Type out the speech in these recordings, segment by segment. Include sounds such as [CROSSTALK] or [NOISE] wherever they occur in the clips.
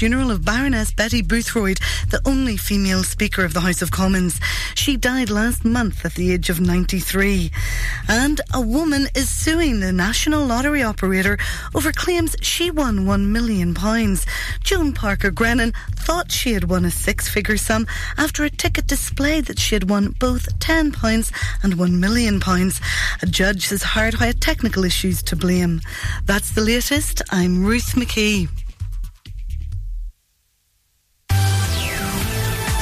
funeral of Baroness Betty Boothroyd, the only female Speaker of the House of Commons. She died last month at the age of 93. And a woman is suing the National Lottery operator over claims she won £1 million. Joan Parker Grennan thought she had won a six figure sum after a ticket displayed that she had won both £10 and £1 million. A judge has heard how technical issues to blame. That's the latest. I'm Ruth McKee.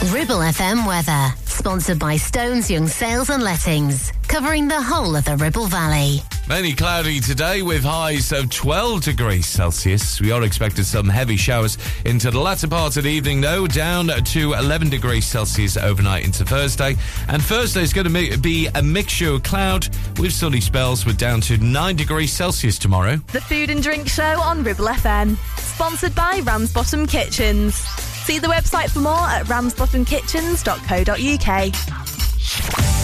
Ribble FM weather, sponsored by Stones Young Sales and Lettings, covering the whole of the Ribble Valley. Mainly cloudy today with highs of 12 degrees Celsius. We are expecting some heavy showers into the latter part of the evening, though, down to 11 degrees Celsius overnight into Thursday. And Thursday is going to be a mixture of cloud with sunny spells. We're down to 9 degrees Celsius tomorrow. The Food and Drink Show on Ribble FM, sponsored by Ramsbottom Kitchens. See the website for more at ramsbottomkitchens.co.uk.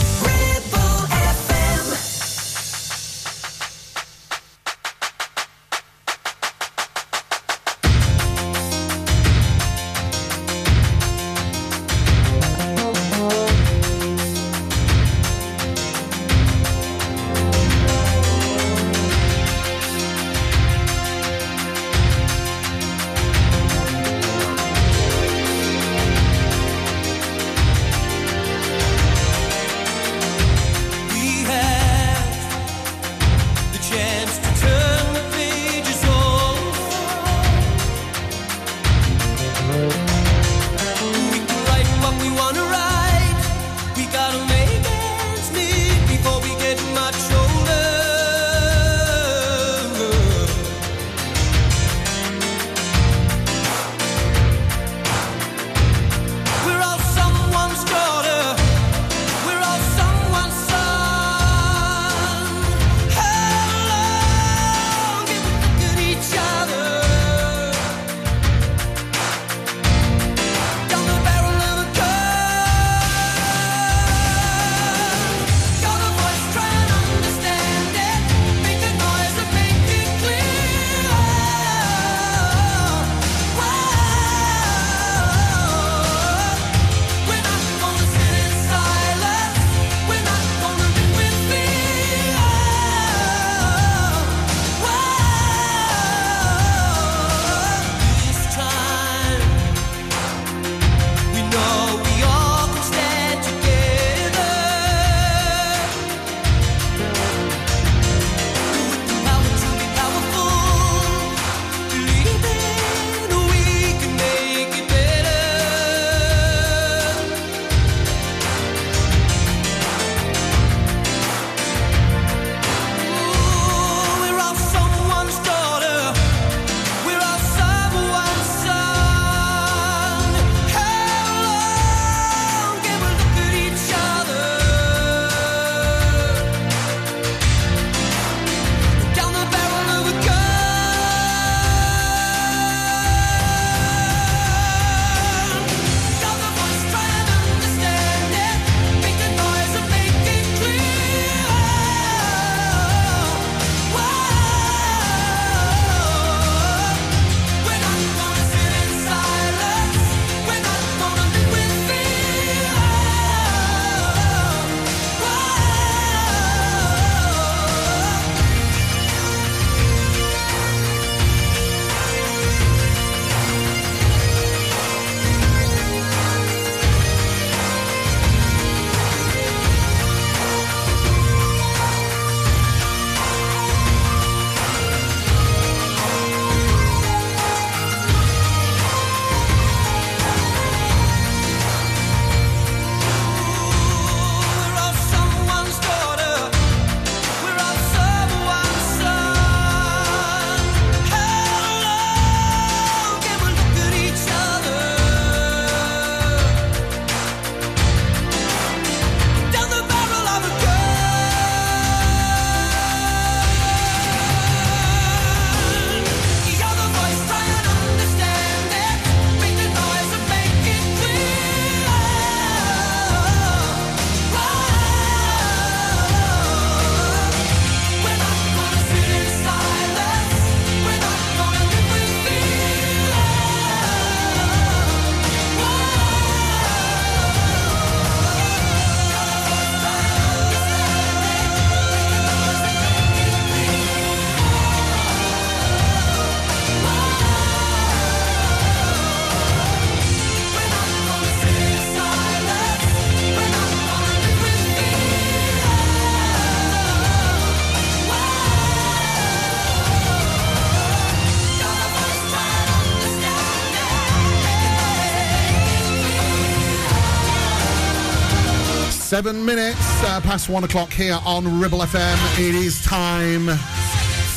Seven minutes uh, past one o'clock here on Ribble FM. It is time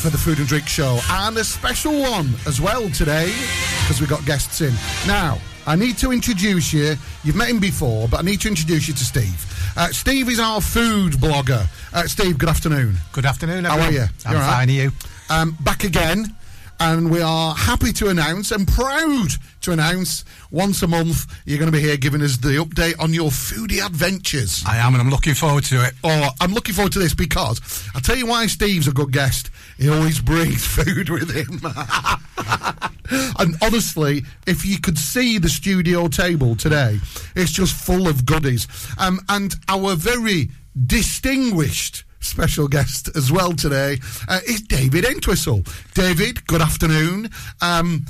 for the Food and Drink Show. And a special one as well today because we've got guests in. Now, I need to introduce you. You've met him before, but I need to introduce you to Steve. Uh, Steve is our food blogger. Uh, Steve, good afternoon. Good afternoon, How are you? I'm You all right? fine, are you? Um, back again, and we are happy to announce and proud to announce once a month you're going to be here giving us the update on your foodie adventures. I am, and I'm looking forward to it. Oh, I'm looking forward to this because I'll tell you why Steve's a good guest. He always brings [LAUGHS] food with him. [LAUGHS] and honestly, if you could see the studio table today, it's just full of goodies. Um, and our very distinguished special guest as well today uh, is David Entwistle. David, good afternoon. Um,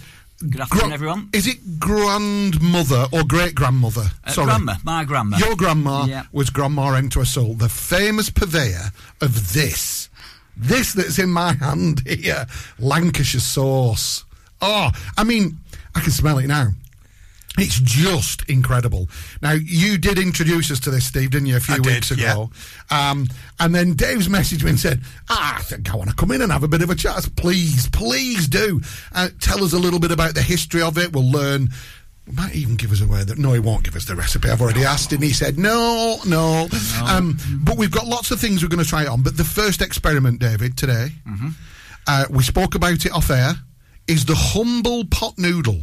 Good afternoon, everyone. Is it grandmother or great grandmother? Uh, grandma, my grandma. Your grandma Yeah. was Grandma Entwistle, the famous purveyor of this. This that's in my hand here, Lancashire sauce. Oh, I mean, I can smell it now. It's just incredible. Now, you did introduce us to this, Steve, didn't you, a few I did, weeks ago? Um, and then Dave's messaged me and said, Ah, I think I want to come in and have a bit of a chat. Said, Please, please do. Uh, tell us a little bit about the history of it. We'll learn. Might even give us away that. No, he won't give us the recipe. I've already asked, and he said, No, no. Um, but we've got lots of things we're going to try on. But the first experiment, David, today, uh, we spoke about it off air, is the humble pot noodle.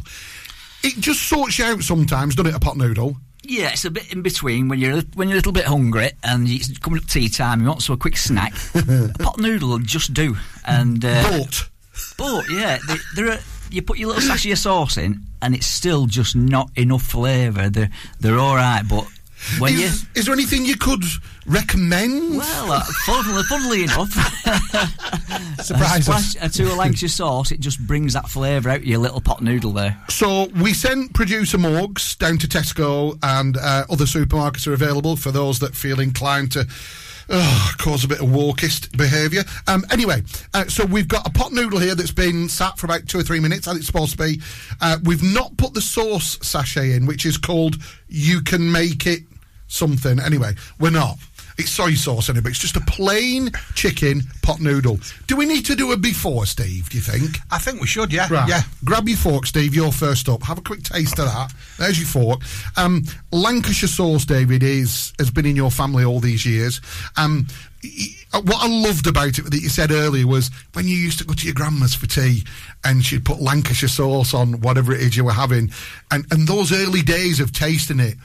It just sorts you out sometimes, doesn't it, a pot noodle? Yeah, it's a bit in between when you're when you're a little bit hungry and it's coming up tea time. You want some a quick snack. [LAUGHS] a pot noodle will just do. And uh, But but yeah, they, there are. You put your little sachet of sauce in, and it's still just not enough flavour. They're they're all right, but when you is, is there anything you could recommend? well, uh, funnily, funnily enough, [LAUGHS] [LAUGHS] Surprise a us. splash to a Lancashire sauce, it just brings that flavour out of your little pot noodle there. So we sent producer Morgs down to Tesco and uh, other supermarkets are available for those that feel inclined to cause a bit of walkist behaviour. Um, anyway, uh, so we've got a pot noodle here that's been sat for about two or three minutes, as it's supposed to be. Uh, we've not put the sauce sachet in, which is called You Can Make It Something. Anyway, we're not. It's soy sauce anyway, it's just a plain chicken pot noodle. Do we need to do a before, Steve, do you think? I think we should, yeah. Right. Yeah. Grab your fork, Steve. You're first up. Have a quick taste of that. There's your fork. Um, Lancashire sauce, David, is has been in your family all these years. Um, what I loved about it that you said earlier was when you used to go to your grandma's for tea and she'd put Lancashire sauce on whatever it is you were having, and and those early days of tasting it.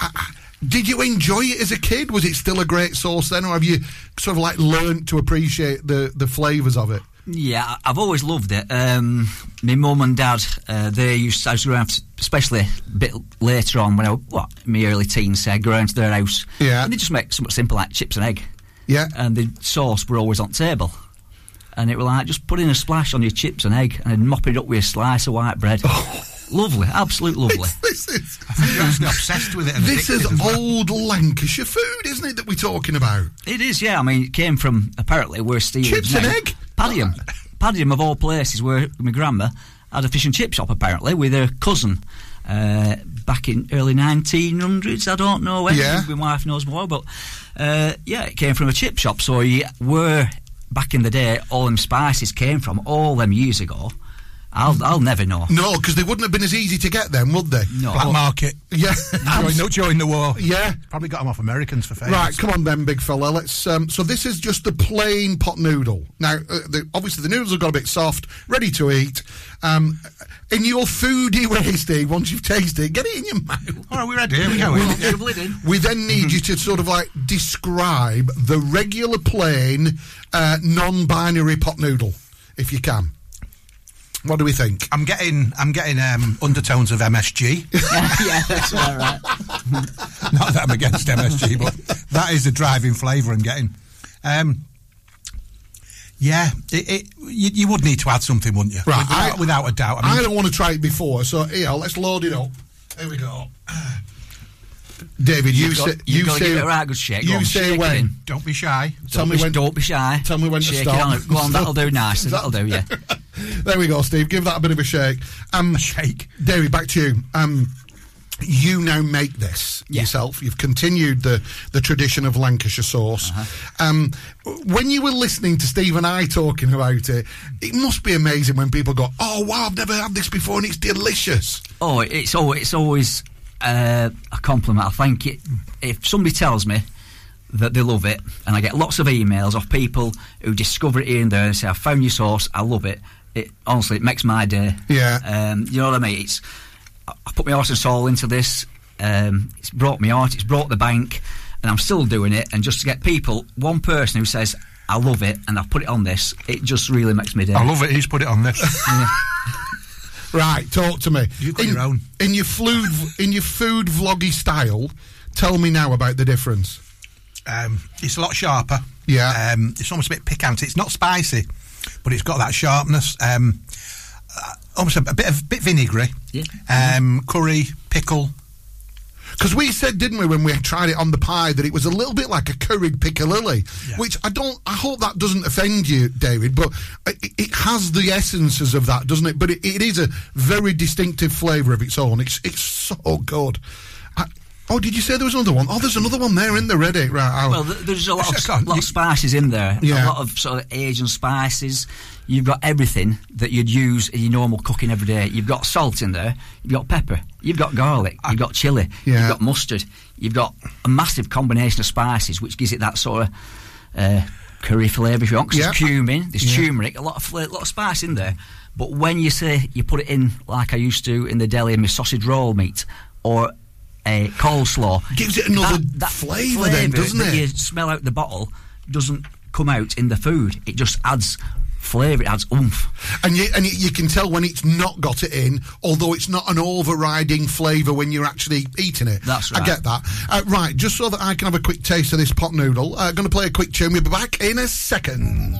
I, I- did you enjoy it as a kid? Was it still a great sauce then, or have you sort of like learnt to appreciate the the flavours of it? Yeah, I've always loved it. Um, my mum and dad, uh, they used to, I was going to, especially a bit later on when I was, what, in my early teens, say, I'd go around to their house. Yeah. And they just make something simple like chips and egg. Yeah. And the sauce were always on table. And it was like, just put in a splash on your chips and egg and then mop it up with a slice of white bread. [LAUGHS] Lovely, absolute lovely. This is [LAUGHS] You're actually obsessed with it. This is well. old Lancashire food, isn't it, that we're talking about? It is, yeah. I mean, it came from apparently where Steve Chips and egg? Padiham. [LAUGHS] Padiham, of all places, where my grandma had a fish and chip shop apparently with her cousin uh, back in early 1900s. I don't know when. Yeah. My wife knows more, but uh, yeah, it came from a chip shop. So you were back in the day, all them spices came from all them years ago. I'll I'll never know. No, because they wouldn't have been as easy to get then, would they? No. Black market. [LAUGHS] Yeah. [LAUGHS] During, the- during the war. yeah. Probably got them off Americans for favours. Right, come on then, big fella. Let's. Um, so this is just the plain pot noodle. Now, uh, the, obviously the noodles have got a bit soft, ready to eat. Um, in your foodie way, Steve, once you've tasted it, get it in your mouth. All right, we're ready. Here we go. A. [LAUGHS] We then need you to sort of like describe the regular plain, uh, non-binary pot noodle, if you can. What do we think? I'm getting, I'm getting um, undertones of MSG. [LAUGHS] yeah, that's all right. [LAUGHS] Not that I'm against MSG, but that is the driving flavour I'm getting. Um, yeah, it, it, you, you would need to add something, wouldn't you? Right, without, I- without a doubt. I I don't want to try it before, so here, let's load it up. Here we go. David, you You've got- say you've you say give it right good shake. You on, say when. don't be shy. Tell Don't me be- when. Don't be shy. Tell me when to Shake stop. It on. Go on, that'll do nice. [LAUGHS] That'll do, yeah. [LAUGHS] There we go, Steve. Give that a bit of a shake. Um, Shake. David, back to you. Um, you now make this yourself. You've continued the, the tradition of Lancashire sauce. Uh-huh. Um, when you were listening to Steve and I talking about it, it must be amazing when people go, "Oh wow, I've never had this before, and it's delicious." Oh, it's always, it's always uh, a compliment. I think it, if somebody tells me that they love it, and I get lots of emails of people who discover it here and there and say, "I found your sauce, I love it." It honestly, it makes my day. Yeah. Um, you know what I mean? It's I I put my heart and soul into this. Um, it's brought me out. It's brought the bank, and I'm still doing it. And just to get people, one person who says, "I love it," and I've put it on this, it just really makes me day. I love it. He's put it on this. [LAUGHS] Right, talk to me. You've got in, your own. in your food in your food vloggy style. Tell me now about the difference. Um, it's a lot sharper. Yeah. Um, it's almost a bit piquant. It's not spicy, but it's got that sharpness. Um, uh, almost a, a bit of bit vinegary. Yeah. Um, curry, pickle. Because we said, didn't we, when we tried it on the pie, that it was a little bit like a curried piccalilli, Yeah. which I don't. I hope that doesn't offend you, David. But it, it has the essences of that, doesn't it? But it, it is a very distinctive flavour of its own. It's it's so good. Oh, did you say there was another one? Oh, there's another one there in the ready. Right. I'll- Well, there's a lot of, can't- lot of spices in there. Yeah. A lot of sort of Asian spices. You've got everything that you'd use in your normal cooking every day. You've got salt in there. You've got pepper. You've got garlic. You've got chili. Yeah. You've got mustard. You've got a massive combination of spices, which gives it that sort of uh, curry flavour. If you want, 'cause Yeah. there's cumin, there's Yeah. turmeric, a lot of fla- lot of spice in there. But when you say you put it in like I used to in the deli in my sausage roll meat or a coleslaw, Gives it another that flavour then, doesn't that it? You smell out the bottle doesn't come out in the food. It just adds flavour. It adds oomph. and you, and you- can tell when it's not got it in, although it's not an overriding flavour when you're actually eating it. That's right. I get that. Uh, right, just so that I can have a quick taste of this pot noodle, uh, going to play a quick tune. We'll be back in a second.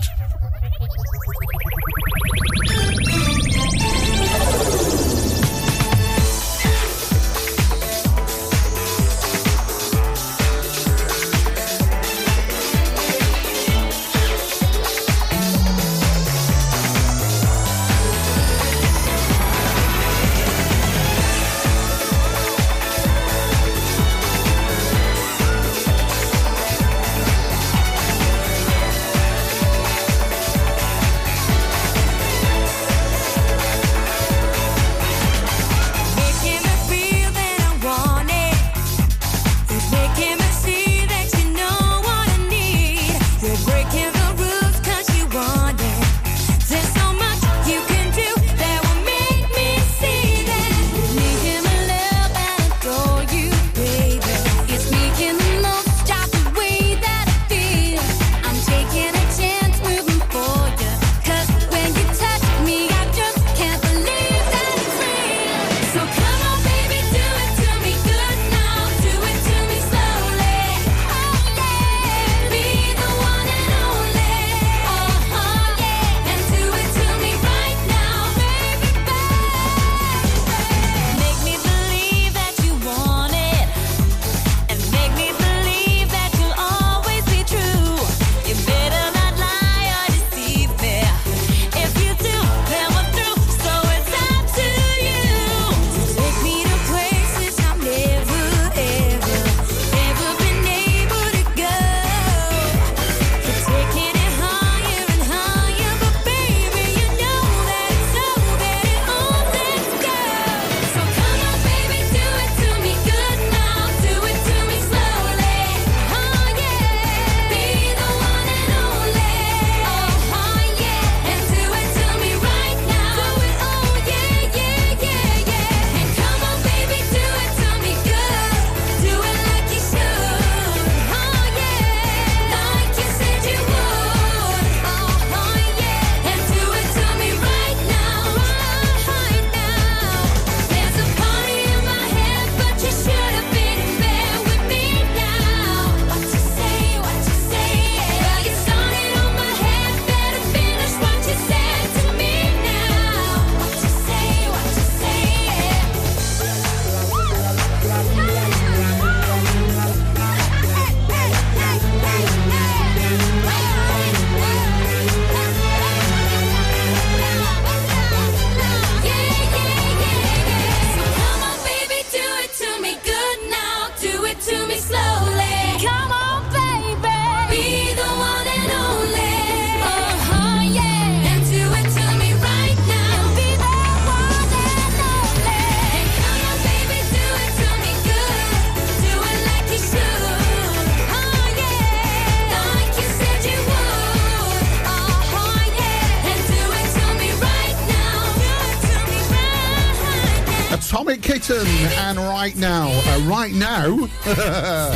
Kitten, and right now, uh, right now, [LAUGHS] uh,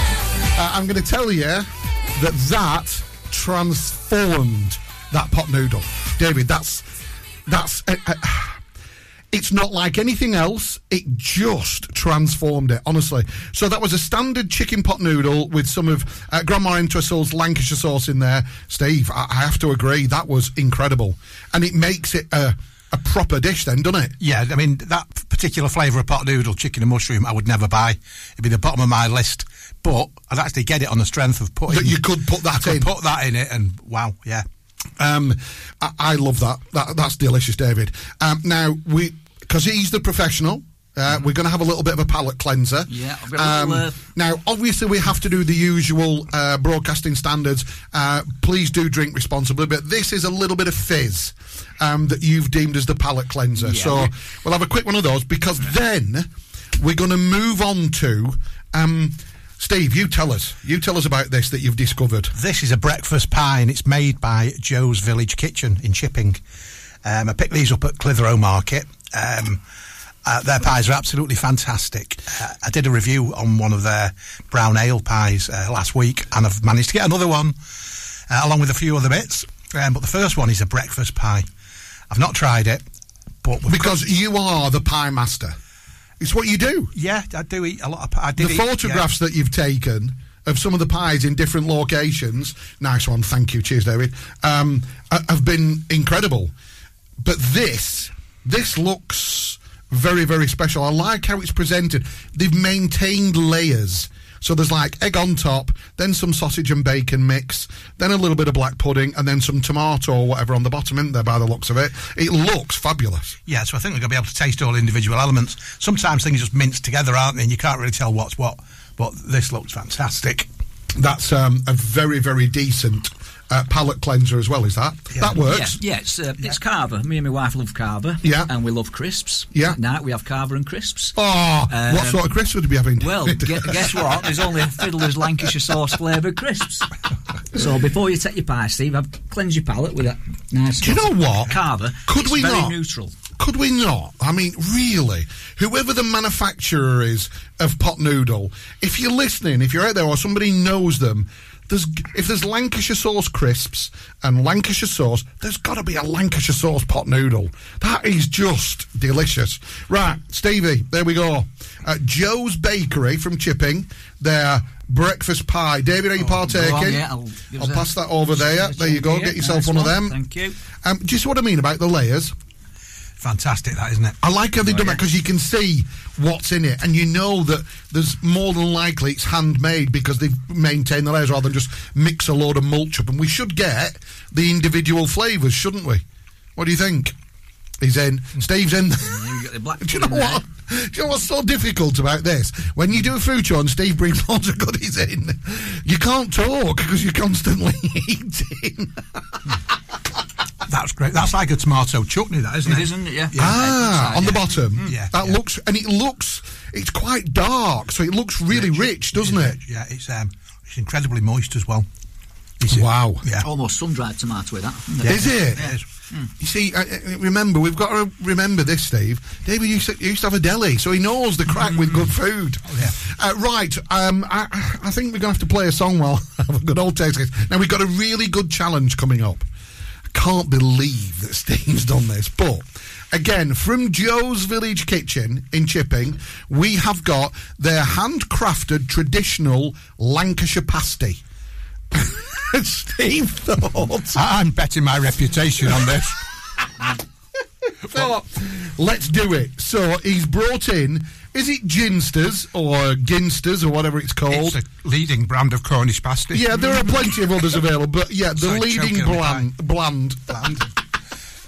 I'm going to tell you that that transformed that pot noodle, David. That's that's. Uh, uh, it's not like anything else. It just transformed it, honestly. So that was a standard chicken pot noodle with some of uh, Grandma Entwistle's Lancashire sauce in there. Steve, I, I have to agree, that was incredible, and it makes it a, a proper dish, then, doesn't it? Yeah, I mean that particular flavour of pot noodle, chicken and mushroom, I would never buy. It'd be the bottom of my list. But I'd actually get it on the strength of putting That you could put that could in. put that in it, and wow, yeah. Um, I, I love that. that. That's delicious, David. Um, now we, because he's the professional. Uh, We're going to have a little bit of a palate cleanser. Yeah, I've got a little, uh, now, obviously, we have to do the usual uh, broadcasting standards. Uh, please do drink responsibly, but this is a little bit of fizz um, that you've deemed as the palate cleanser. So we'll have a quick one of those because then we're going to move on to. Um, Steve, you tell us. You tell us about this that you've discovered. This is a breakfast pie, and it's made by Joe's Village Kitchen in Chipping. Um, I picked these up at Clitheroe Market. Uh, their pies are absolutely fantastic. Uh, I did a review on one of their brown ale pies uh, last week, and I've managed to get another one uh, along with a few other bits. Um, but the first one is a breakfast pie. I've not tried it, but Because you are the pie master. It's what you do. yeah, I do eat a lot of. pi- I did the eat- yeah. photographs that you've taken of some of the pies in different locations, nice one, thank you, cheers, David, um, uh, have been incredible. But this, this looks very, very special. I like how it's presented. They've maintained layers. So there's like egg on top, then some sausage and bacon mix, then a little bit of black pudding, and then some tomato or whatever on the bottom, isn't there, by the looks of it? It looks fabulous. Yeah, so I think we're going to be able to taste all individual elements. Sometimes things just mince together, aren't they? And you can't really tell what's what. But this looks fantastic. That's um, a very, very decent uh, palate cleanser as well, is that? That works. Yeah, yeah it's, uh, it's Cava. Me and my wife love Cava. Yeah. And we love crisps. Yeah. At night we have Cava and crisps. Oh, what Um, sort of crisps would you be having? Well, [LAUGHS] gu- guess what? There's only a Fiddler's Lancashire sauce flavoured crisps. [LAUGHS] So before you take your pie, Steve, I've cleansed your palate with that nice. Do you know what? Cava. Could It's we very not? neutral. Could we not? I mean, really, whoever the manufacturer is of pot noodle, if you're listening, if you're out there or somebody knows them, there's if there's Lancashire sauce crisps and Lancashire sauce, there's got to be a Lancashire sauce pot noodle. That is just delicious. Right, Stevie, there we go. Uh, Joe's Bakery from Chipping, their breakfast pie. David, are you partaking? Oh, Go on, yeah, I'll a- pass that over there. There you go. Get yourself one, of them. Thank you. Um, do you see what I mean about the layers? Fantastic, that isn't it? I like how they've Oh, done that because you can see what's in it, and you know that there's more than likely it's handmade because they've maintained the layers rather than just mix a load of mulch up. And we should get the individual flavours, shouldn't we? What do you think? He's in. Steve's in. [LAUGHS] You got the black [LAUGHS] do you know what? Do you know what's so difficult about this? When you do a food show and Steve brings [LAUGHS] lots of goodies in, you can't talk because you're constantly eating. That's great. That's like a tomato chutney, that isn't it? It isn't it? Yeah. Ah, on the bottom. Yeah, that yeah. looks, and it looks, it's quite dark, so it looks really rich, doesn't it? Yeah, it's um, it's incredibly moist as well. It's- Wow. Yeah. Almost sun-dried tomato with that. isn't Yeah. Is it? It is. You see, uh, uh, remember, we've got to remember this, Steve. David used to, used to have a deli, so he knows the crack with good food. Oh, yeah. Uh, right, um, I, I think we're going to have to play a song while [LAUGHS] I have a good old taste. Now, we've got a really good challenge coming up. Can't believe that Steve's done this, but again, from Joe's Village Kitchen in Chipping, we have got their handcrafted traditional Lancashire pasty. [LAUGHS] Steve thoughts. I'm betting my reputation on this. [LAUGHS] thought, let's do it. So he's brought in, is it Ginsters or Ginsters or whatever it's called? It's a leading brand of Cornish pasty. yeah, there are plenty of others available, but yeah, the Sorry, leading choking on the bland, bland, Bland.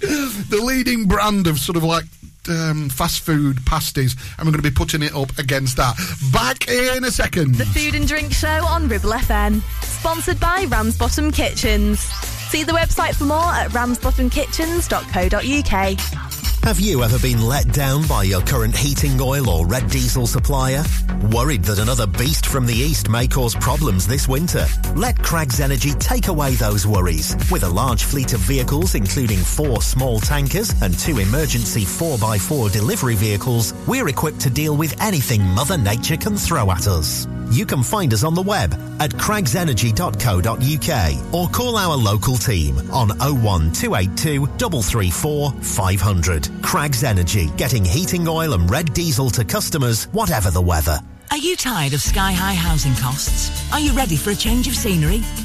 [LAUGHS] the leading brand of sort of like um, fast food pasties, and we're going to be putting it up against that. Back in a second. The Food and Drink Show on Ribble FM. Sponsored by Ramsbottom Kitchens. See the website for more at ramsbottomkitchens.co.uk. Have you ever been let down by your current heating oil or red diesel supplier? Worried that another beast from the east may cause problems this winter? Let Craggs Energy take away those worries. With a large fleet of vehicles, including four small tankers and two emergency 4x4 delivery vehicles, we're equipped to deal with anything Mother Nature can throw at us. You can find us on the web at craggsenergy.co.uk or call our local team on 01282 334 500. Craggs Energy, getting heating oil and red diesel to customers, whatever the weather. Are you tired of sky high housing costs? Are you ready for a change of scenery?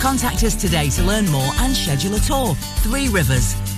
Contact us today to learn more and schedule a tour. Three Rivers,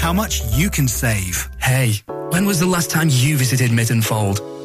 how much you can save. Hey, when was the last time you visited Mytton Fold?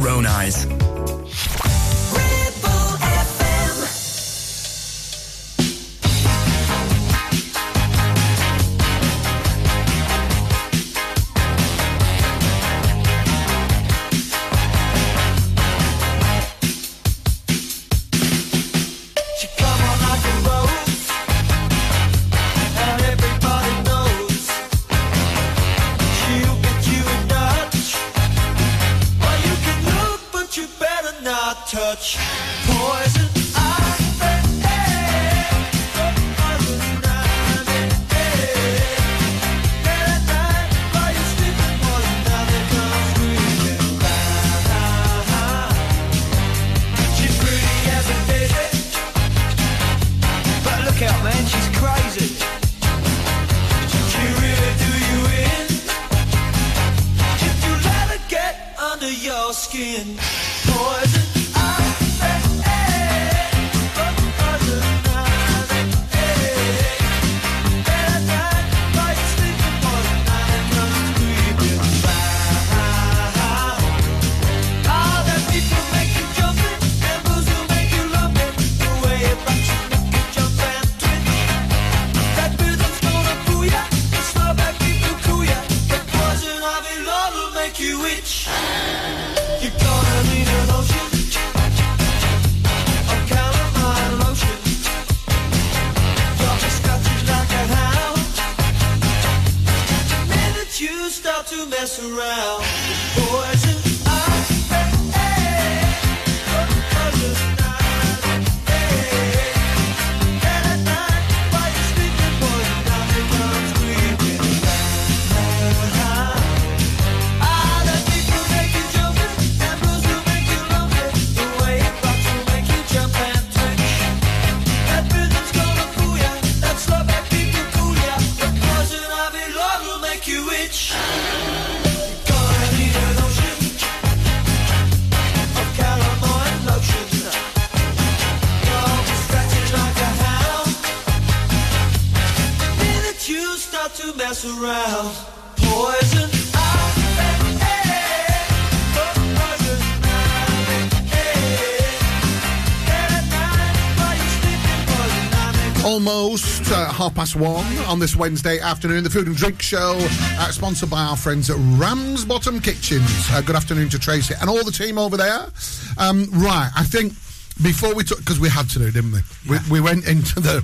own eyes. Almost uh, half past one on this Wednesday afternoon. The Food and Drink Show, uh, sponsored by our friends at Ramsbottom Kitchens. Uh, good afternoon to Tracy and all the team over there. Um, right, I think before we took, because we had to do, didn't we? we? We went into the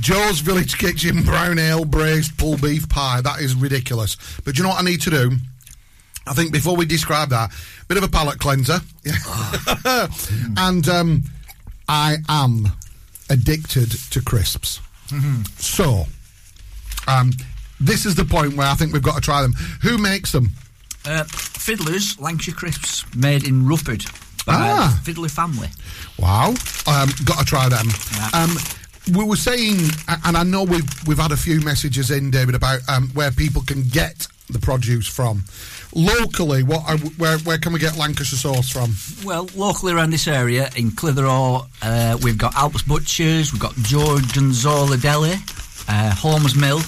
Joe's Village Kitchen brown ale braised pulled beef pie. That is ridiculous. But do you know what I need to do? I think before we describe that, bit of a palate cleanser. [LAUGHS] and um, I am addicted to crisps. So, um, this is the point where I think we've got to try them. Who makes them? Uh, Fiddlers, Lancashire Crisps, made in Rufford by Ah. the Fiddler family. Wow. Um, got to try them. Yeah. Um, we were saying, and I know we've we've had a few messages in, David, about um, where people can get the produce from. Locally, what are, where where can we get Lancashire sauce from? Well, locally around this area, in Clitheroe, uh, we've got Alps Butchers, we've got Giorgonzola Deli, uh, Holmes Mill,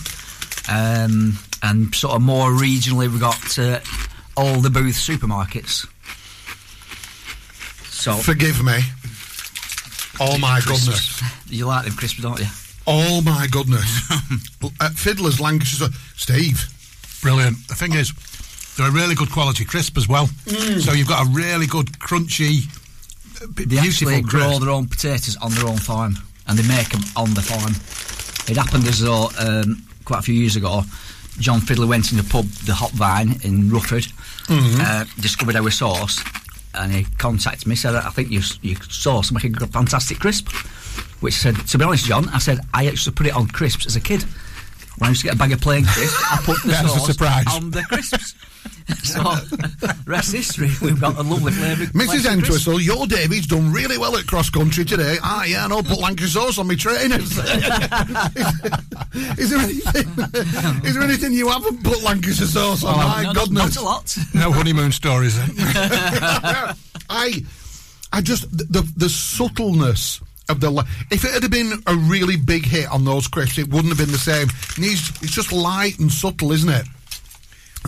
um, and sort of more regionally, we've got uh, all the Booth supermarkets. So, Forgive me. Oh my crisps. goodness. You like them crisps, don't you? Oh my goodness. [LAUGHS] uh, Fiddler's Lancashire. Steve. Brilliant. The thing is, they're a really good quality crisp as well. Mm. So you've got a really good, crunchy, They beautiful actually grow crisp. their own potatoes on their own farm, and they make them on the farm. It happened as though um, quite a few years ago, John Fiddler went in the pub, the Hop Vine in Rufford, Mhm. uh, discovered our sauce, and he contacted me. Said, "I think you, your sauce will make a g- fantastic crisp." Which said, to be honest, John, I said I used to put it on crisps as a kid. When I used to get a bag of plain crisps, I put the [LAUGHS] was a sauce surprise. on the crisps. [LAUGHS] so, [LAUGHS] rest history. We've got a lovely flavour. Mrs. Entwistle, your David's done really well at cross country today. Ah, yeah, and I'll put Lancashire sauce on my trainers. [LAUGHS] is there anything? Is there anything you haven't put Lancashire sauce on? Oh, my no, not- goodness, not a lot. No honeymoon stories then. I, I just the the, the subtleness. Of the, li- if it had been a really big hit on those crisps, it wouldn't have been the same. It's, it's just light and subtle, isn't it?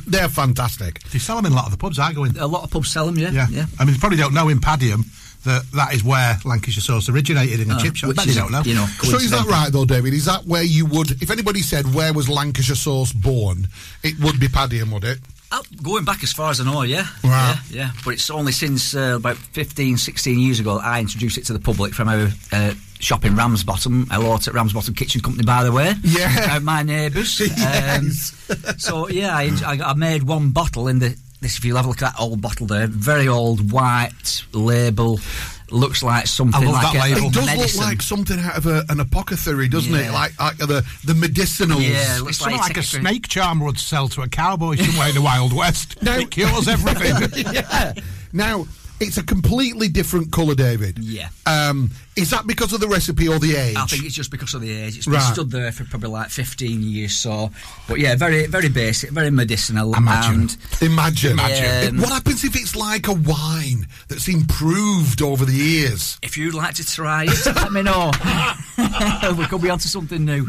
They're fantastic. They sell them in a lot of the pubs I go in. A lot of pubs sell them, yeah. Yeah. yeah. I mean, you probably don't know in Padiham that that is where Lancashire sauce originated in a Uh, chip shop. which you is, don't know. you know, So is that right though, David? Is that where you would, if anybody said where was Lancashire sauce born, it would be Padiham, would it? Oh, going back as far as I know, yeah. Right. Yeah, yeah. But it's only since uh, about 15, 16 years ago that I introduced it to the public from our uh, shop in Ramsbottom. Hello to Ramsbottom Kitchen Company, by the way. Yeah. [LAUGHS] Uh, my neighbours. [LAUGHS] Yes. Um, so, yeah, I, I, I made one bottle in the. This, if you have a look at that old bottle there, very old white label, looks like something I love like that a, label. It does medicine. look like something out of a, an apothecary, doesn't it? Like, like the the medicinals. Yeah, it looks something like, like a it's snake charm would sell to a cowboy somewhere in the Wild West. [LAUGHS] No. It cures everything. [LAUGHS] yeah. Now it's a completely different colour, David. Yeah. Um, is that because of the recipe or the age? I think it's just because of the age. It's been Right. stood there for probably like 15 years, so. But yeah, very, very basic, very medicinal. Imagine. And Imagine. Imagine. It- what happens if it's like a wine that's improved over the years? if you'd like to try it, let me know. [LAUGHS] [LAUGHS] we could be onto something new.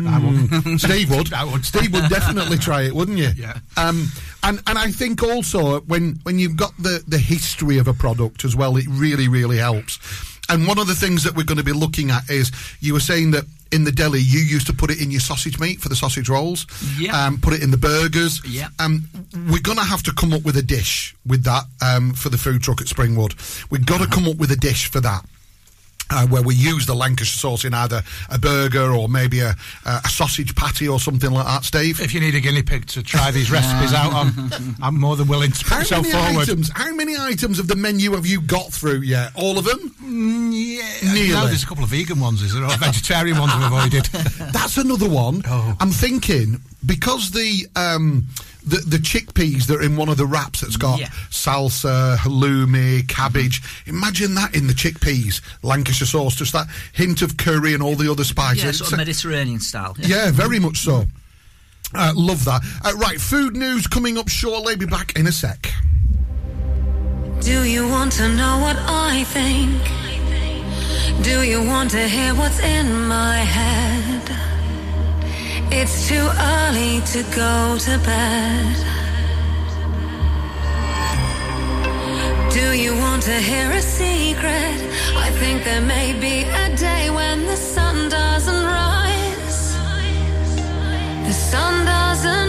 Steve would. I would. Steve would definitely try it, wouldn't you? Yeah. Um, and and I think also when when you've got the the history of a product as well, it really really helps. And one of the things that we're going to be looking at is you were saying that in the deli you used to put it in your sausage meat for the sausage rolls. Yeah. Um, put it in the burgers. Yeah. Um, we're going to have to come up with a dish with that um, for the food truck at Springwood. We've got to come up with a dish for that. Uh, where we use the Lancashire sauce in either a burger or maybe a, a, a sausage patty or something like that, Steve. if you need a guinea pig to try these recipes out on, [LAUGHS] I'm more than willing to put How myself many forward. items? How many items of the menu have you got through yet? All of them? Mm, yeah, Nearly. No, there's a couple of vegan ones, is there? Or vegetarian ones I've avoided. [LAUGHS] That's another one. Oh. I'm thinking because the um, the the chickpeas that are in one of the wraps that's got Yeah. salsa, halloumi, cabbage. Imagine that in the chickpeas, Lancashire sauce, just that hint of curry and all the other spices. Yeah, sort of Mediterranean style. Yeah, very much so. Uh, love that. Uh, right, food news coming up shortly. Be back in a sec. Do you want to know what I think? Do you want to hear what's in my head? It's too early to go to bed. Do you want to hear a secret? I think there may be a day when the sun doesn't rise. The sun doesn't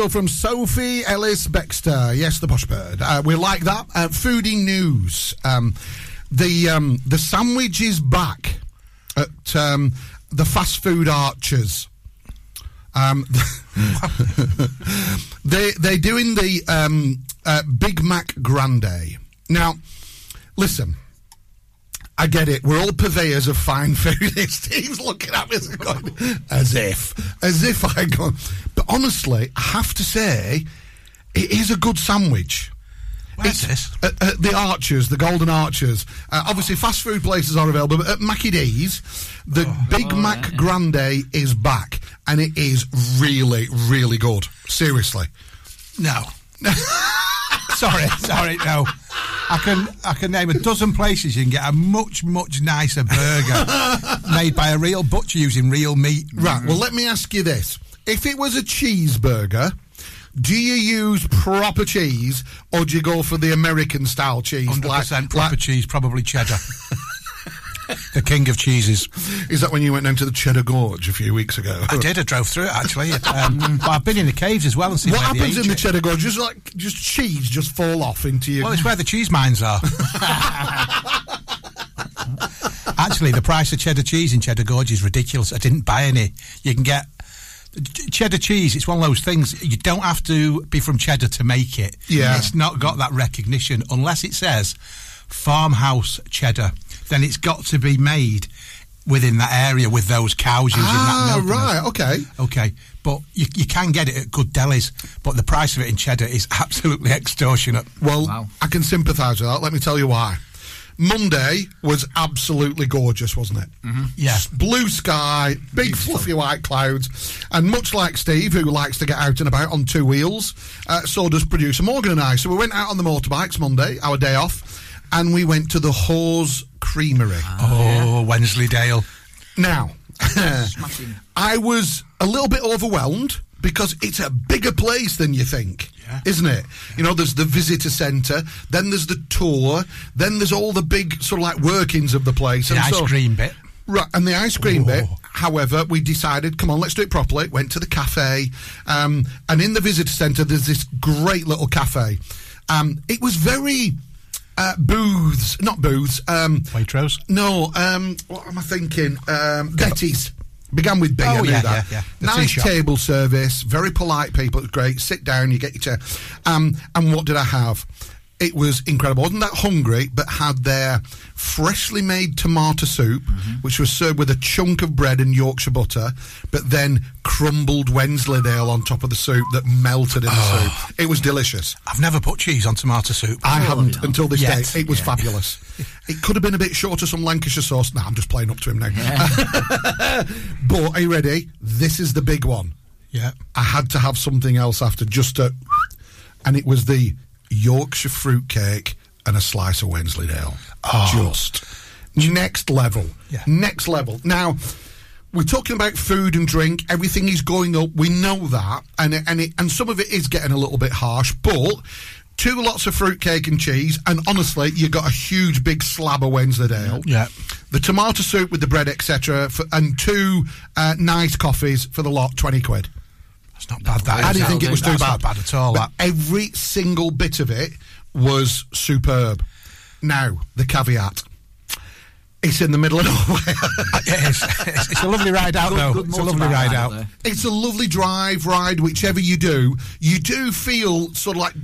single from Sophie Ellis Bextor. Yes, the posh bird. Uh, we like that. Uh, foodie news. Um, the um, the sandwich is back at um, the fast food archers. Um, [LAUGHS] they they're doing the um, uh, Big Mac Grande. Now, listen. I get it. We're all purveyors of fine food. [LAUGHS] Steve's looking at me as, going, as if, as if I go. But honestly, I have to say, it is a good sandwich. Where's this? At, at the Archers, the Golden Archers. Uh, obviously, fast food places are available, but at Mackie D's, the Big Mac Grande is back, and it is really, really good. Seriously. No. [LAUGHS] sorry, sorry, no. I can I can name a dozen places you can get a much much nicer burger [LAUGHS] made by a real butcher using real meat. Right. Well, let me ask you this: If it was a cheeseburger, do you use proper cheese, or do you go for the American style cheese? Hundred percent proper cheese, probably cheddar. [LAUGHS] [LAUGHS] the king of cheeses. Is that when you went down to the Cheddar Gorge a few weeks ago? I did. I drove through it actually. Um, [LAUGHS] but I've been in the caves as well and seen What happens age in the. Cheddar Gorge? Just like just cheese just fall off into you. Well, it's where the cheese mines are. [LAUGHS] Actually, the price of cheddar cheese in Cheddar Gorge is ridiculous. I didn't buy any. You can get cheddar cheese. It's one of those things you don't have to be from cheddar to make it. Yeah. it's not got that recognition unless it says farmhouse cheddar. Then it's got to be made within that area with those cows using Ah, that milk. and right, okay. Okay, but you, you can get it at good delis, but the price of it in cheddar is [LAUGHS] absolutely extortionate. Well, I can sympathise with that. Let me tell you why. Monday was absolutely gorgeous, wasn't it? Mm-hmm. Yeah. Blue sky, big fluffy white clouds, and much like Steve, who likes to get out and about on two wheels, uh, so does producer Morgan and I. So we went out on the motorbikes Monday, our day off, and we went to the Hawes Creamery. Oh, Wensleydale. Now, [LAUGHS] I was a little bit overwhelmed because it's a bigger place than you think, isn't it? You know, there's the visitor centre, then there's the tour, then there's all the big sort of like workings of the place. The and ice so- cream bit. Right, and the ice cream bit. However, we decided, come on, let's do it properly. Went to the cafe, um, and in the visitor centre, there's this great little cafe. Um, it was very uh, booths, not booths. Um, Waitrose. No, um, what am I thinking? Um, Betty's. Began with B. I Oh, knew yeah, that. yeah, yeah. Nice table service, very polite people. It was great. Sit down, you get your chair. Um, and what did I have? It was incredible. I wasn't that hungry, but had their freshly made tomato soup, Mm-hmm. which was served with a chunk of bread and Yorkshire butter, but then crumbled Wensleydale on top of the soup that melted in the Oh. soup. It was delicious. I've never put cheese on tomato soup. I haven't until this Yet. day. It was fabulous. [LAUGHS] It could have been a bit shorter, some Lancashire sauce. No, I'm just playing up to him now. [LAUGHS] but are you ready? This is the big one. Yeah. I had to have something else after just to, and it was the Yorkshire fruitcake and a slice of Wensleydale. Just next level. Yeah. Next level. Now. We're talking about food and drink. Everything is going up. We know that, and it, and it, and some of it is getting a little bit harsh. But two lots of fruitcake and cheese, and honestly, you got a huge big slab of Wensleydale. Yeah. The tomato soup with the bread, etc., and two uh, nice coffees for the lot, twenty quid. Not bad. That I didn't think it was too bad. bad at all. But every single bit of it was superb. Now the caveat: it's in the middle of nowhere. [LAUGHS] It's, it's a lovely ride out, though. good it's a lovely ride ride out. there. It's a lovely drive, ride, whichever you do. You do feel sort of like.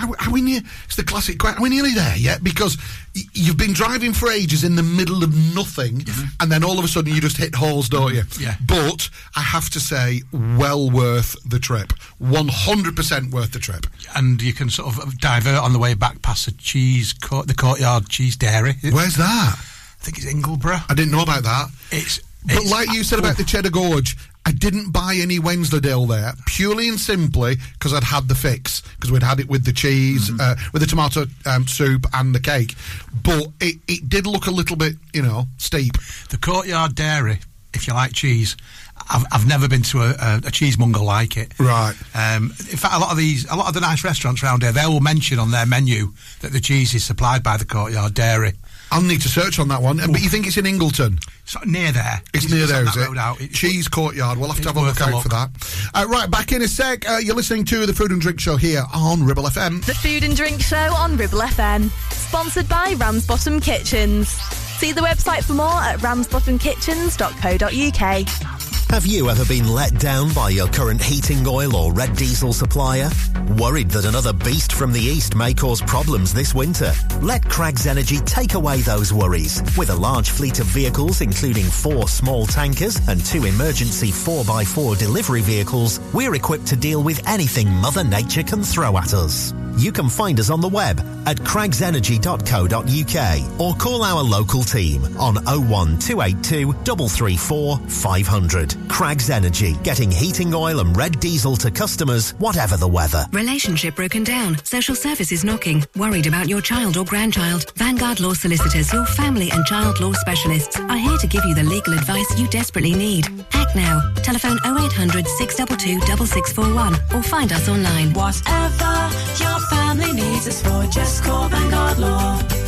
Are, are we near? It's the classic question. Are we nearly there yet? Because y- you've been driving for ages in the middle of nothing, and then all of a sudden you just hit Hawes, don't you? Mm-hmm. Yeah. But I have to say, well worth the trip. One hundred percent worth the trip. And you can sort of divert on the way back past the cheese court, the courtyard cheese dairy. Where's that? I think it's Ingleborough. I didn't know about that. It's. But it's- like you said about the Cheddar Gorge, I didn't buy any Wensleydale there purely and simply because I'd had the fix because we'd had it with the cheese, Mm-hmm. uh, with the tomato um, soup and the cake. But it, it did look a little bit, you know, steep. The Courtyard Dairy, if you like cheese, I've, I've never been to a, a, a cheesemonger like it. Right. Um, in fact, a lot of these, a lot of the nice restaurants around here, they will mention on their menu that the cheese is supplied by the Courtyard Dairy. I'll need to search on that one. But you think it's in Ingleton? It's near there. It's, near just there, on is that it? road out. Cheese Courtyard. We'll have to have a look worth a out look. for that. Uh, right, back in a sec. Uh, you're listening to the Food and Drink Show here on Ribble FM. The Food and Drink Show on Ribble FM. Sponsored by Ramsbottom Kitchens. See the website for more at ramsbottomkitchens.co.uk. Have you ever been let down by your current heating oil or red diesel supplier? Worried that another beast from the east may cause problems this winter? Let Craggs Energy take away those worries. With a large fleet of vehicles, including four small tankers and two emergency 4x4 delivery vehicles, we're equipped to deal with anything Mother Nature can throw at us. You can find us on the web at craggsenergy.co.uk or call our local team on 01282 334 500. Craggs Energy, getting heating oil and red diesel to customers, whatever the weather. Relationship broken down. Social services knocking. Worried about your child or grandchild. Vanguard Law Solicitors, your family and child law specialists, are here to give you the legal advice you desperately need. Act now. Telephone 0800 622 6641 or find us online. Whatever your family needs us for, just call Vanguard Law.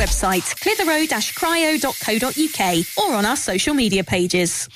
clitheroe-cryo.co.uk or on our social media pages.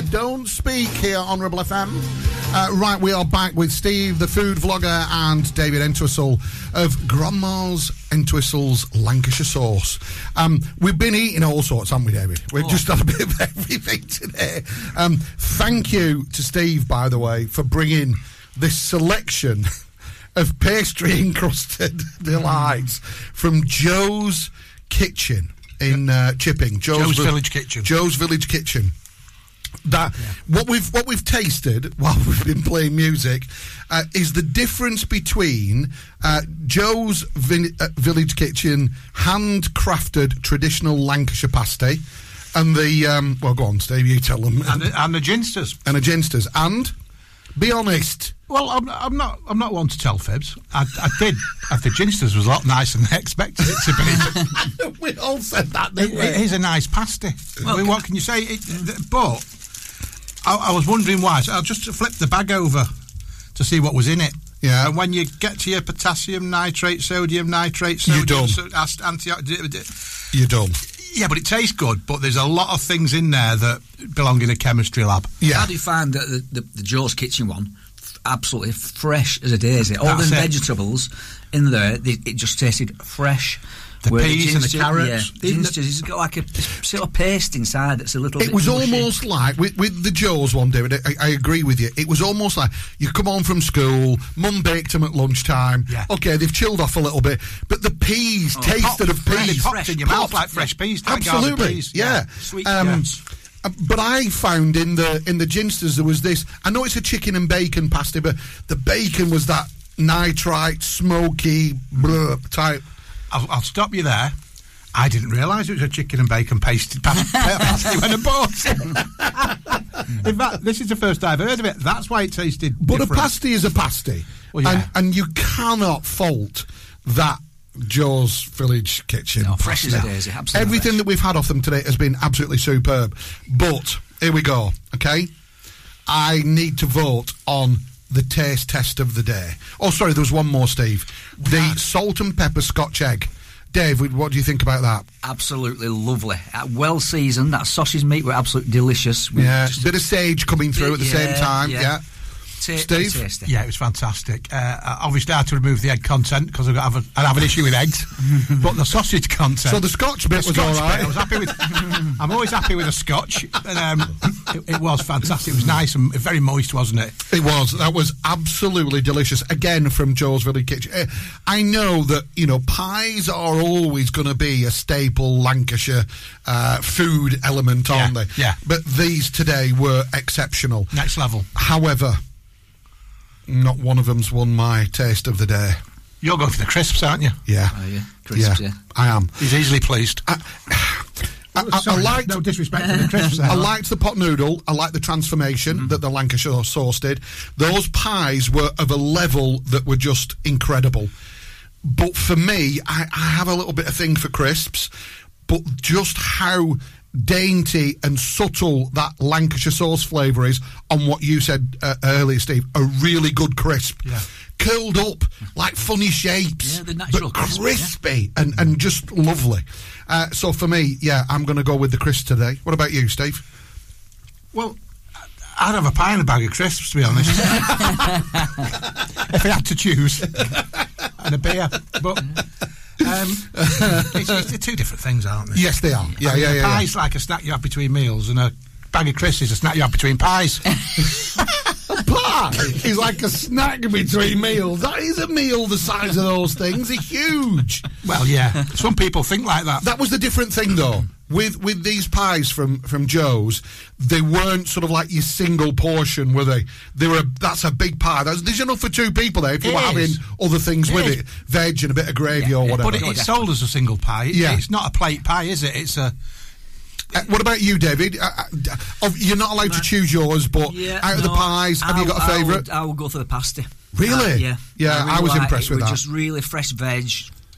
Uh, don't speak here on Ribble FM. Uh, right, we are back with Steve, the food vlogger, and David Entwistle of Grandma's Entwistle's Lancashire Sauce. Um, we've been eating all sorts, haven't we, David? We've just had a bit of [LAUGHS] everything today. Um, thank you to Steve, by the way, for bringing this selection [LAUGHS] of pastry encrusted [LAUGHS] delights from Joe's Kitchen in uh, Chipping. Joe's Vi- Village Kitchen. Joe's Village Kitchen. That what we've what we've tasted [LAUGHS] while we've been playing music uh, is the difference between uh, Joe's Vin- uh, Village Kitchen handcrafted traditional Lancashire pasty and the um, well, go on, Steve, you tell them And the, and the ginsters. and the ginsters and be honest. Well, I'm, I'm not. I'm not one to tell fibs. I, I did. I think ginsters was a lot nicer than I expected it to be. [LAUGHS] we all said that. It, Didn't we? it is a nice pasty. I mean, what can you say? It, but I, I was wondering why. So I just flipped the bag over to see what was in it. Yeah. And when you get to your potassium nitrate, sodium nitrate, You're sodium, done. so, ast- anti- d- d- You're done. yeah, but it tastes good. But there's a lot of things in there that belong in a chemistry lab. How do you find that the, the, the Joe's Kitchen one? Absolutely fresh as a daisy. All the vegetables in there, they, it just tasted fresh. The peas and the ginger- carrots. Yeah, the- ginsters, it's got like a sort of paste inside that's a little It was mushy. almost like with, with the Joe's one, David. I, I agree with you. It was almost like you come home from school, mum baked them at lunchtime. Yeah. Okay, they've chilled off a little bit, but the peas Oh, tasted popped, of fresh, peas. popped in your mouth like fresh peas, Absolutely, peas. yeah. Yeah. Sweet Um, uh, but I found in the in the ginsters there was this. I know it's a chicken and bacon pasty, but the bacon was that nitrite, smoky blah, type. I'll, I'll stop you there. I didn't realise it was a chicken and bacon pasted [LAUGHS] pasty when I bought it. [LAUGHS] In fact, this is the first I've heard of it. That's why it tasted But different. a pasty is a pasty, Well, yeah. and and you cannot fault that. Joe's Village Kitchen. No, fresh as a pasty. daisy, absolutely Everything fresh. that we've had off them today has been absolutely superb. But here we go. Okay, I need to vote on the taste test of the day. Oh, sorry, there was one more, Steve. The salt and pepper Scotch egg. Dave, what do you think about that? Absolutely lovely. Uh, well seasoned. That sausage meat were absolutely delicious. With Yeah, bit of sage coming through at the same time. yeah. Yeah. Ta- Steve? tasty. Yeah, it was fantastic. Uh, obviously, I had to remove the egg content because I have, a, I have an issue with eggs. [LAUGHS] but the sausage content. So the Scotch bit the was Scotch all right. bit, I was happy with. [LAUGHS] I'm always happy with a Scotch, and um, it, it was fantastic. It was nice and very moist, wasn't it? It was. That was absolutely delicious. Again, from Joe's Village Kitchen. Uh, I know that, you know, pies are always going to be a staple Lancashire uh, food element, aren't Yeah, they? yeah. But these today were exceptional. Next level. However, not one of them's won my taste of the day. You're going for the crisps, aren't you? Yeah. Oh, yeah. Crisps, yeah. I am. He's easily pleased. I, I, I Sorry, liked, no disrespect to the [LAUGHS] crisps. I liked the pot noodle. I liked the transformation Mm-hmm. that the Lancashire sauce did. Those pies were of a level that were just incredible. But for me, I, I have a little bit of thing for crisps, but just how dainty and subtle that Lancashire sauce flavour is on what you said uh, earlier, Steve. A really good crisp. Yeah. Curled up like funny shapes, Yeah, the natural but crisp, yeah. crispy and, and just lovely. Uh, so for me, yeah, I'm going to go with the crisp today. What about you, Steve? Well, I'd have a pie and a bag of crisps, to be honest. [LAUGHS] if I had to choose. [LAUGHS] and a beer. But um, [LAUGHS] it's, it's, two different things, aren't they? Yes, they are. Yeah, I mean, yeah, a yeah, yeah. pie's like a snack you have between meals, and a bag of crisps is a snack you have between pies. [LAUGHS] A pie is like a snack between meals. That is a meal the size of those things. They're huge. well, yeah. Some people think like that. That was the different thing, though. With with these pies from from Joe's, they weren't sort of like your single portion, were they? They were. A, that's a big pie. That's, there's enough for two people there. If you It were having other things It with is. it, veg and a bit of gravy or whatever. But it, it's sold as a single pie. It- Yeah. It's not a plate pie, is it? It's a. Uh, what about you, David? Uh, uh, you're not allowed to choose yours, but out of the pies, have you got a favourite? would- I will go for the pasty. Really? Uh, yeah. Yeah, really I was like impressed it. with that. Just really fresh veg,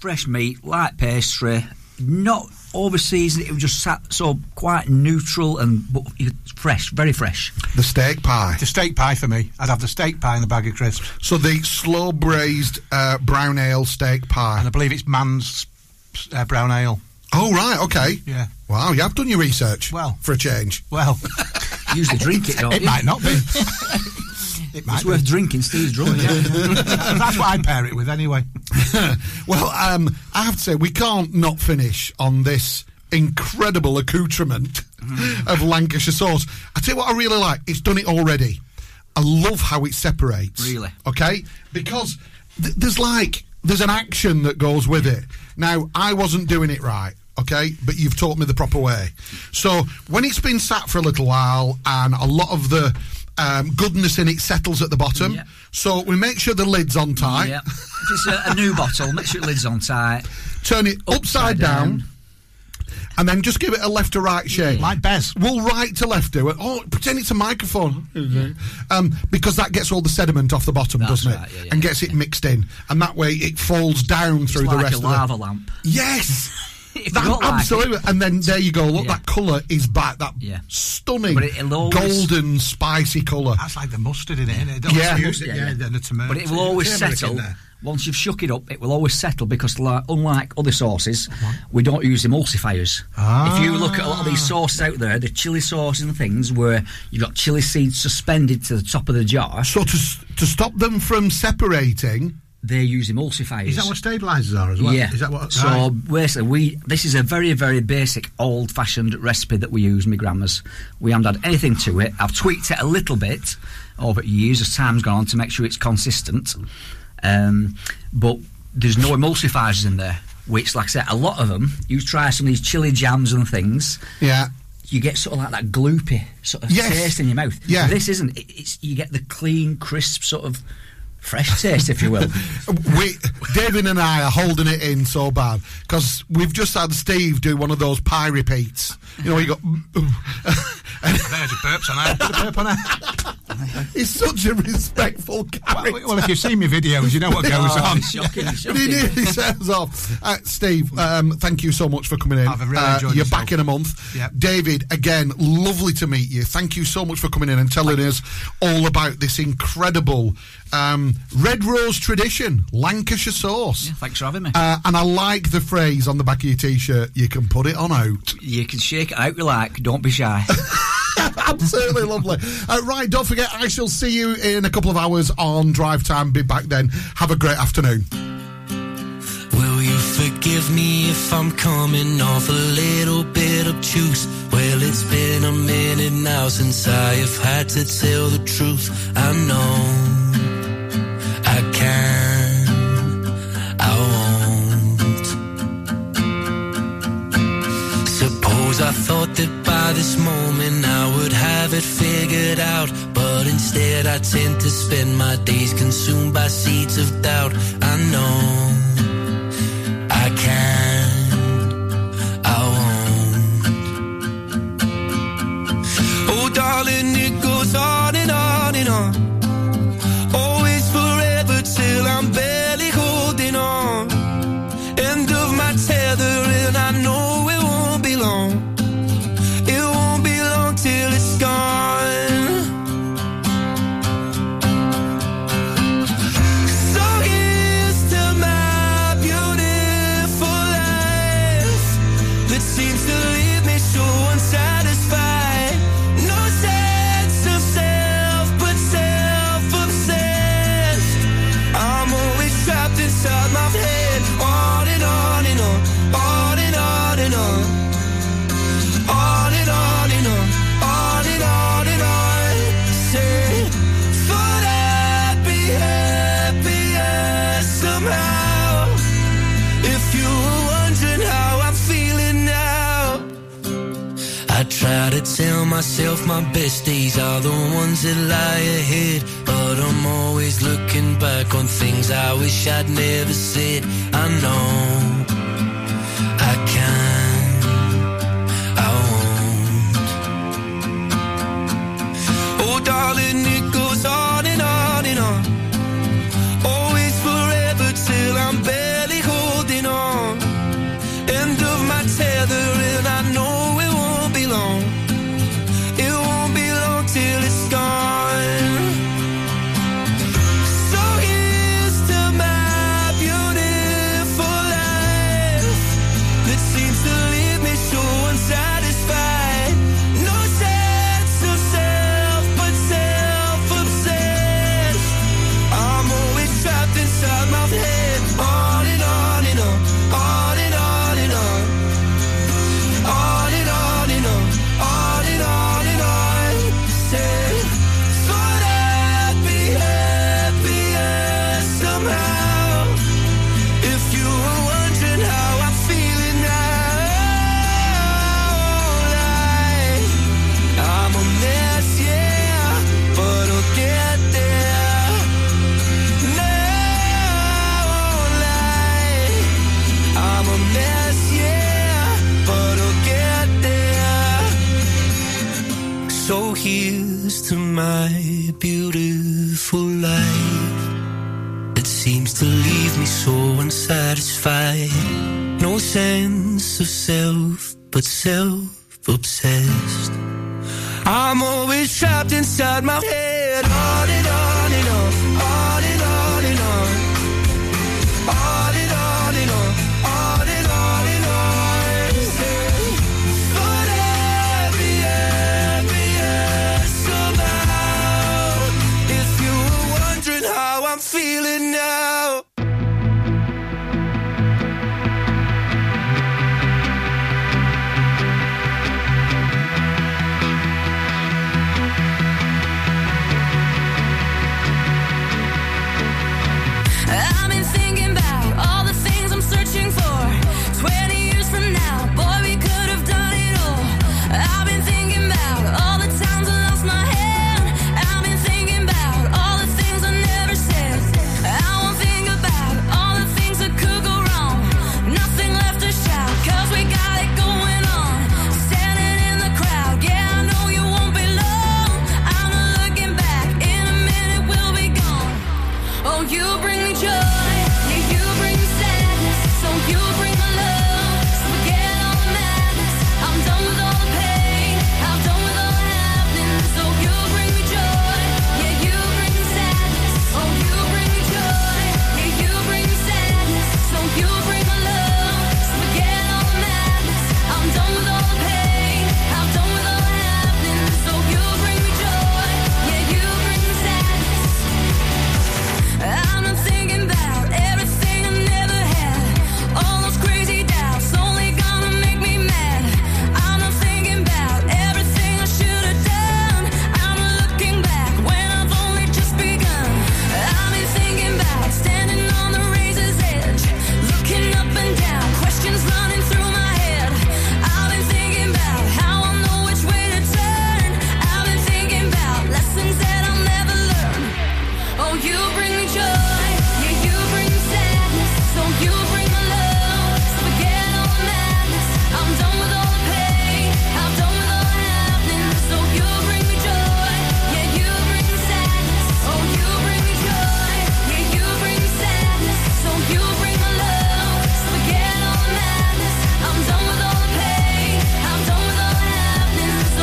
fresh meat, light pastry, not over seasoned. It was just sat so quite neutral and but fresh, very fresh. The steak pie. The steak pie for me. I'd have the steak pie and the bag of crisps. So the slow braised uh, brown ale steak pie. And I believe it's Mann's uh, brown ale. Oh right, okay. Yeah. Wow, you have done your research. Well. for a change. Well, Usually drink it, don't [LAUGHS] it you? might not be. [LAUGHS] it It's be. worth drinking Steve's drum. [LAUGHS] [LAUGHS] That's what I pair it with anyway. [LAUGHS] well, um, I have to say we can't not finish on this incredible accoutrement of Lancashire sauce. I tell you what, I really like. It's done it already. I love how it separates. Really? Okay, because th- there's like there's an action that goes with it. Now, I wasn't doing it right. Okay, but you've taught me the proper way. So when it's been sat for a little while and a lot of the um, goodness in it settles at the bottom, Yeah. so we make sure the lid's on tight. Yeah. If it's a, a new bottle, make sure the lid's on tight. turn it upside, down, and then just give it a left to right shake. Like Bez. Well, right to left do it. Oh, pretend it's a microphone. Um, because that gets all the sediment off the bottom, That's doesn't right, it? yeah, yeah, and gets it mixed in. And that way it falls down through It's the like rest a of lava the... lamp. Yes! If That- don't like absolutely. And then there you go. Look, Yeah. that colour is back. That Yeah. stunning But it'll always- golden, spicy colour. That's like the mustard in it, isn't it? Yeah. Use it, Yeah, yeah, yeah. then the tomato. But it will always turmeric settle. Once you've shook it up, it will always settle because, like, unlike other sauces, we don't use emulsifiers. Ah. If you look at a lot of these sauces out there, the chili sauces and things, where you've got chili seeds suspended to the top of the jar, So to, to stop them from separating... they use emulsifiers. Is that what stabilisers are as well? Yeah. Is that what? So right. basically, we this is a very very basic old fashioned recipe that we use, my grandma's. We haven't had anything to it. I've tweaked it a little bit over years as time's gone on to make sure it's consistent. Um, but there's no emulsifiers in there. Which, like I said, a lot of them. You try some of these chili jams and things. Yeah. You get sort of like that gloopy sort of Yes. taste in your mouth. Yeah. This isn't. It's you get the clean, crisp sort of fresh taste, if you will. [LAUGHS] we, David and I are holding it in so bad because we've just had Steve do one of those pie repeats. You know, you got. [LAUGHS] There's your burps on there. Put a burp on there. [LAUGHS] He's such a respectful character. Well, well, if you've seen my videos, you know what goes Oh, on. it's shocking, it's But he nearly says off. Uh, Steve, um, thank you so much for coming in. I've really Uh, enjoyed You're myself. back in a month. Yep. David, again, lovely to meet you. Thank you so much for coming in and telling us all about this incredible um, Red Rose tradition, Lancashire sauce. Yeah, thanks for having me. Uh, and I like the phrase on the back of your t-shirt. You can put it on out. You can shake it out you like. Don't be shy. [LAUGHS] Absolutely lovely. Uh, right, don't forget, I shall see you in a couple of hours on Drive Time. Be back then. Have a great afternoon. Will you forgive me if I'm coming off a little bit obtuse? Well, it's been a minute now since I have had to tell the truth. I know I won't. Suppose I thought that by this moment I would have it figured out. But instead, I tend to spend my days consumed by seeds of doubt. I know. I can, myself my best days are the ones that lie ahead. But I'm always looking back on things I wish I'd never said. I know